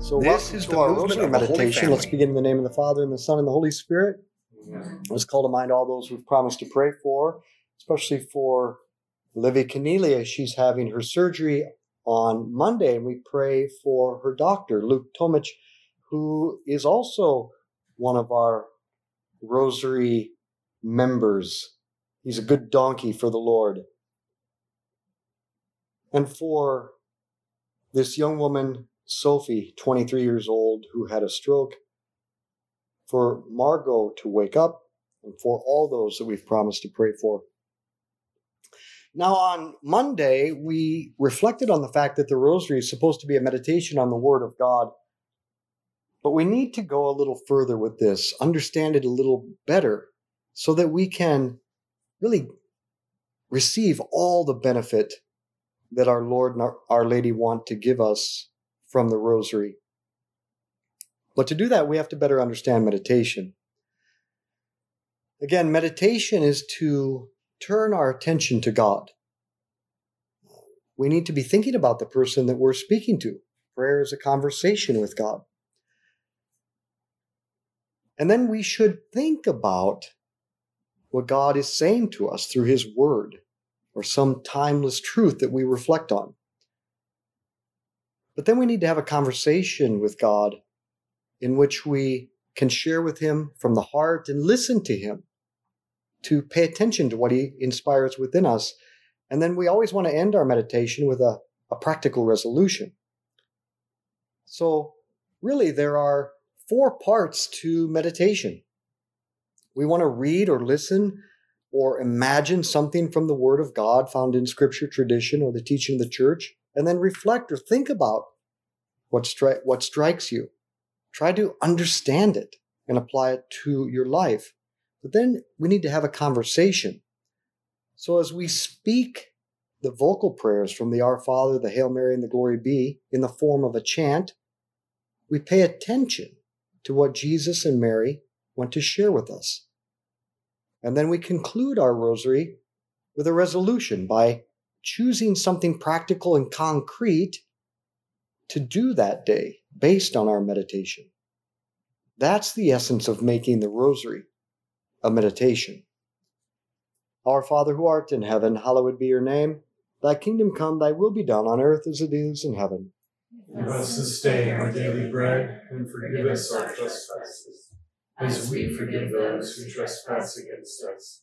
So, This is to the our movement rosary of meditation. Let's begin in the name of the Father, and the Son, and the Holy Spirit. Let's call to mind all those we've promised to pray for, especially for Livy Cornelia. She's having her surgery on Monday, and we pray for her doctor, Luke Tomich, who is also one of our rosary members. He's a good donkey for the Lord. And for this young woman, Sophie, 23 years old, who had a stroke, for Margot to wake up, and for all those that we've promised to pray for. Now, on Monday, we reflected on the fact that the rosary is supposed to be a meditation on the Word of God. But we need to go a little further with this, understand it a little better, so that we can really receive all the benefit that our Lord and our, our Lady want to give us from the rosary. But to do that, we have to better understand meditation. Again, meditation is to turn our attention to God. We need to be thinking about the person that we're speaking to. Prayer is a conversation with God. And then we should think about what God is saying to us through His Word or some timeless truth that we reflect on. But then we need to have a conversation with God in which we can share with Him from the heart and listen to Him, to pay attention to what He inspires within us. And then we always want to end our meditation with a, a practical resolution. So, really, there are four parts to meditation. We want to read or listen or imagine something from the Word of God found in Scripture tradition or the teaching of the church, and then reflect or think about what, stri- what strikes you. Try to understand it and apply it to your life. But then we need to have a conversation. So as we speak the vocal prayers from the Our Father, the Hail Mary, and the Glory Be in the form of a chant, we pay attention to what Jesus and Mary want to share with us. And then we conclude our rosary with a resolution by choosing something practical and concrete to do that day based on our meditation. That's the essence of making the rosary a meditation. Our Father who art in heaven, hallowed be your name. Thy kingdom come, thy will be done on earth as it is in heaven. Give us this day our daily bread, and forgive us our trespasses, as we forgive those who trespass against us.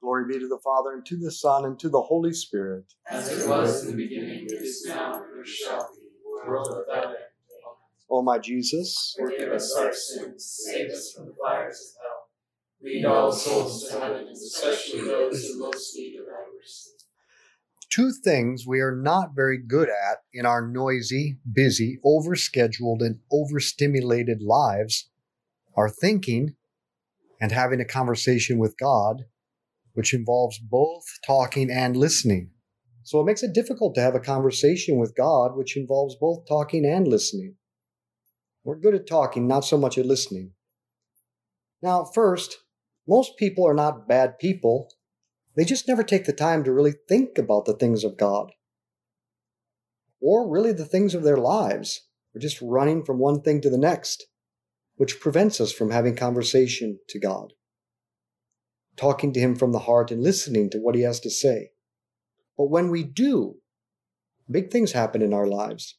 Glory be to the Father, and to the Son, and to the Holy Spirit. As it was in the beginning, is now, and ever shall be, world without end. O my Jesus, forgive us our sins, save us from the fires of hell. Lead all souls to heaven, especially those in most need of thy mercy. Two things we are not very good at in our noisy, busy, overscheduled, and overstimulated lives are thinking and having a conversation with God, which involves both talking and listening. So it makes it difficult to have a conversation with God, which involves both talking and listening. We're good at talking, not so much at listening. Now, first, most people are not bad people. They just never take the time to really think about the things of God or really the things of their lives. We're just running from one thing to the next which prevents us from having conversation to God, talking to Him from the heart and listening to what He has to say. But when we do, big things happen in our lives.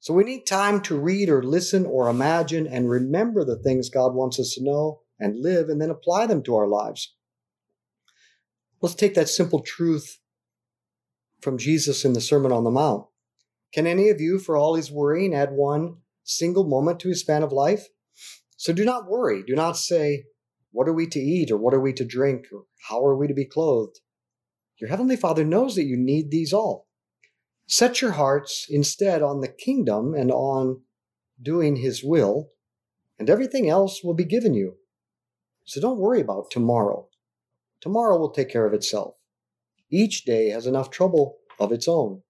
So we need time to read or listen or imagine and remember the things God wants us to know and live and then apply them to our lives. Let's take that simple truth from Jesus in the Sermon on the Mount. Can any of you, for all his worrying, add one single moment to his span of life? So do not worry. Do not say, What are we to eat, or what are we to drink, or how are we to be clothed? Your Heavenly Father knows that you need these all. Set your hearts instead on the kingdom and on doing His will, and everything else will be given you. So don't worry about tomorrow. Tomorrow will take care of itself. Each day has enough trouble of its own.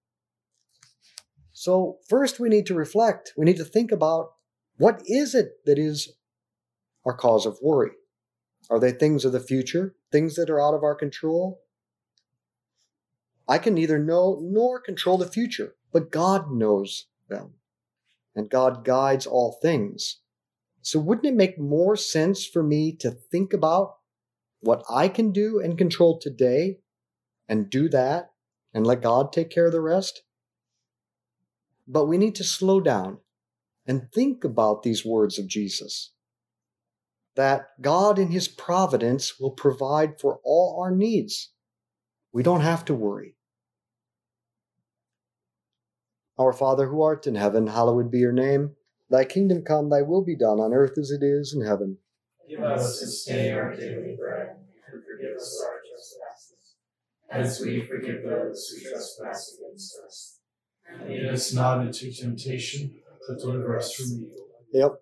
So, first we need to reflect. We need to think about what is it that is our cause of worry? Are they things of the future, things that are out of our control? I can neither know nor control the future, but God knows them. And God guides all things. So wouldn't it make more sense for me to think about what I can do and control today and do that and let God take care of the rest? But we need to slow down and think about these words of Jesus that God in His providence will provide for all our needs. We don't have to worry. Our Father who art in heaven, hallowed be your name. Thy kingdom come, thy will be done on earth as it is in heaven. Give us this day our daily bread, and forgive us our trespasses, as we forgive those who trespass against us. And lead us not into temptation, but deliver us from evil. Yep.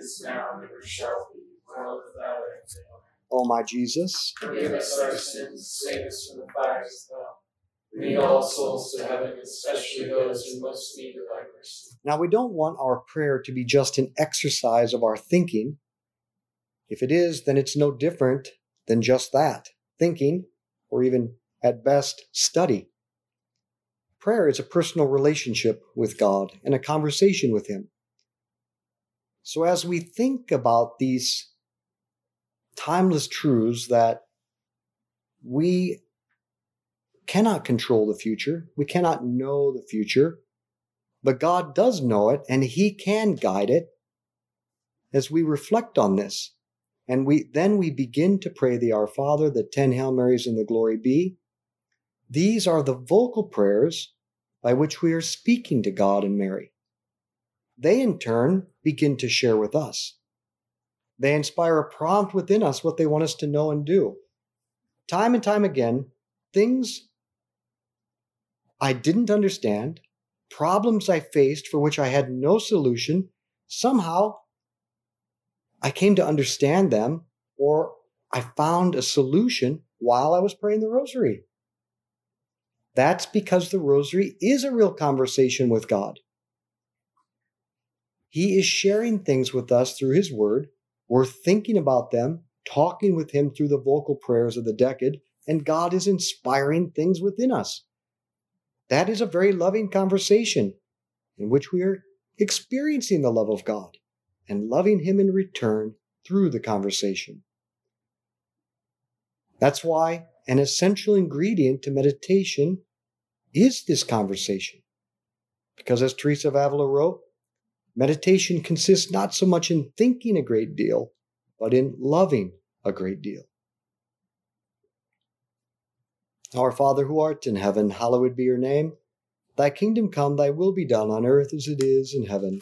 is now, and ever shall be, world without end. O my Jesus, forgive us our sins, save us from the fires of hell. Lead all souls to heaven, especially those in most need thy mercy. Now, we don't want our prayer to be just an exercise of our thinking. If it is, then it's no different than just that thinking, or even at best, study. Prayer is a personal relationship with God and a conversation with Him. So, as we think about these timeless truths that we cannot control the future, we cannot know the future, but God does know it and He can guide it as we reflect on this. And we then we begin to pray the Our Father, the ten Hail Marys, and the Glory Be. These are the vocal prayers by which we are speaking to God and Mary. They in turn begin to share with us. They inspire a prompt within us what they want us to know and do. Time and time again, things I didn't understand, problems I faced for which I had no solution, somehow I came to understand them or I found a solution while I was praying the rosary. That's because the rosary is a real conversation with God. He is sharing things with us through His Word. We're thinking about them, talking with Him through the vocal prayers of the decade, and God is inspiring things within us. That is a very loving conversation in which we are experiencing the love of God and loving Him in return through the conversation. That's why an essential ingredient to meditation is this conversation. Because as Teresa of Avila wrote, meditation consists not so much in thinking a great deal, but in loving a great deal. Our Father who art in heaven, hallowed be your name. Thy kingdom come, thy will be done on earth as it is in heaven.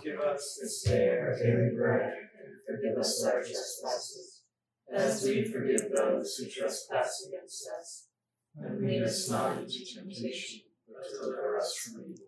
Give us this day our daily bread, and forgive us our trespasses, as we forgive those who trespass against us. And lead us not into temptation, but deliver us from evil.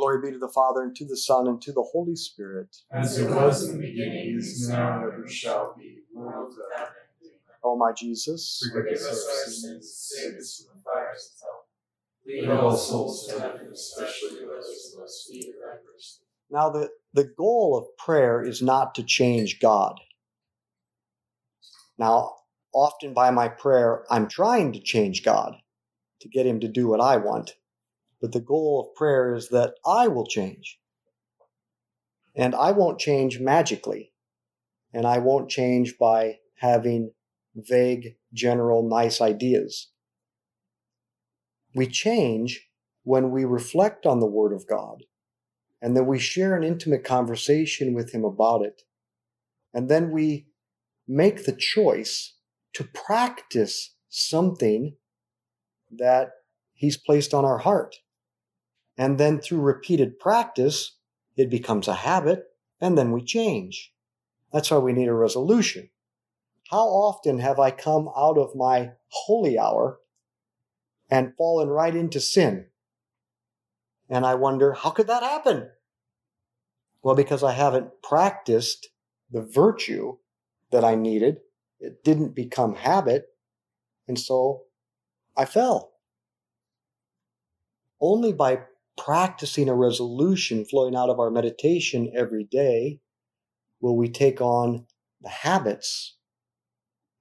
Glory be to the Father, and to the Son, and to the Holy Spirit. As it was in the beginning, is now, and ever shall be, world without end. O my Jesus. Forgive us our sins, save us from the fires of hell. Lead all souls to heaven, especially those in most need thy mercy. Now, the, the goal of prayer is not to change God. Now, often by my prayer, I'm trying to change God. to get him to do what I want. But the goal of prayer is that I will change. And I won't change magically. And I won't change by having vague, general, nice ideas. We change when we reflect on the Word of God and then we share an intimate conversation with Him about it. And then we make the choice to practice something that He's placed on our heart. And then through repeated practice, it becomes a habit, and then we change. That's why we need a resolution. How often have I come out of my holy hour and fallen right into sin? And I wonder, how could that happen? Well, because I haven't practiced the virtue that I needed. It didn't become habit. And so I fell. Only by practicing a resolution flowing out of our meditation every day will we take on the habits,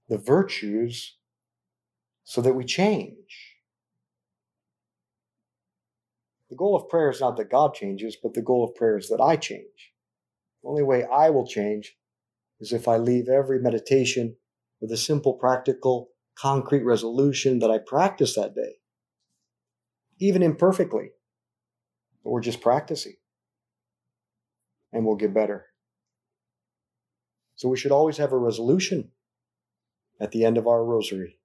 the virtues, so that we change. The goal of prayer is not that God changes, but the goal of prayer is that I change. The only way I will change is if I leave every meditation with a simple, practical, concrete resolution that I practice that day, even imperfectly. But we're just practicing, and we'll get better. So we should always have a resolution at the end of our rosary.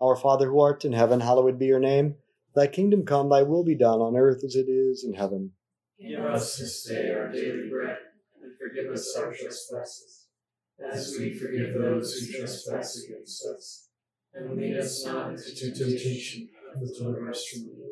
Our Father who art in heaven, hallowed be your name. Thy kingdom come, thy will be done on earth as it is in heaven. Give us this day our daily bread, and forgive us our trespasses, as we forgive those who trespass against us. And lead us not into temptation, but deliver us from evil.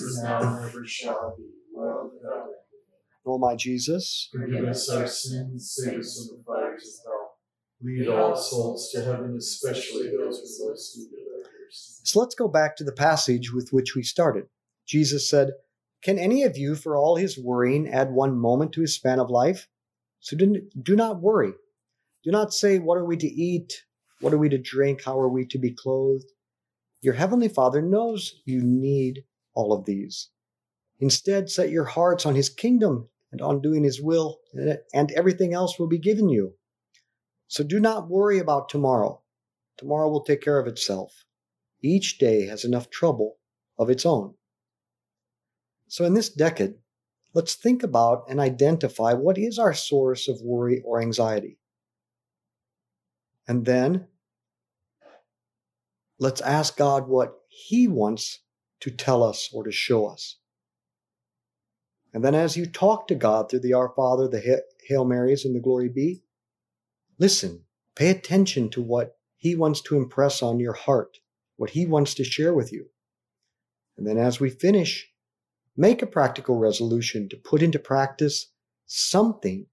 is now, and ever shall be, world without end. O my Jesus, Forgive us our sins, save us from the fires of hell. Lead all souls to heaven, especially those who most need of thy mercy. So let's go back to the passage with which we started. Jesus said, Can any of you, for all his worrying, add one moment to his span of life? So do, do not worry. Do not say, What are we to eat? What are we to drink? How are we to be clothed? Your heavenly Father knows you need all of these. Instead, set your hearts on his kingdom and on doing his will, and everything else will be given you. So do not worry about tomorrow. Tomorrow will take care of itself. Each day has enough trouble of its own. So in this decade, let's think about and identify what is our source of worry or anxiety. And then let's ask God what He wants to tell us or to show us. And then as you talk to God through the Our Father, the Hail Marys, and the Glory Be, listen, pay attention to what He wants to impress on your heart, what He wants to share with you. And then as we finish, make a practical resolution to put into practice something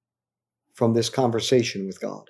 from this conversation with God.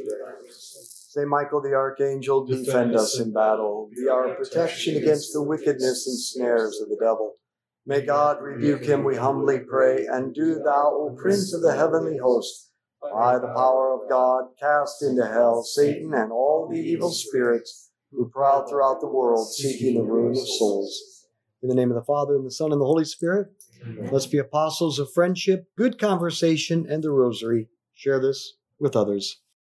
of thy mercy. Saint Michael the Archangel, defend us in battle. Be our protection against the wickedness and snares of the devil. May God rebuke him, we humbly pray, and do thou, O Prince of the heavenly host, by the power of God, cast into hell Satan and all the evil spirits who prowl throughout the world seeking the ruin of souls. In the name of the Father, and the Son, and the Holy Spirit, let's be apostles of friendship, good conversation, and the rosary. Share this with others.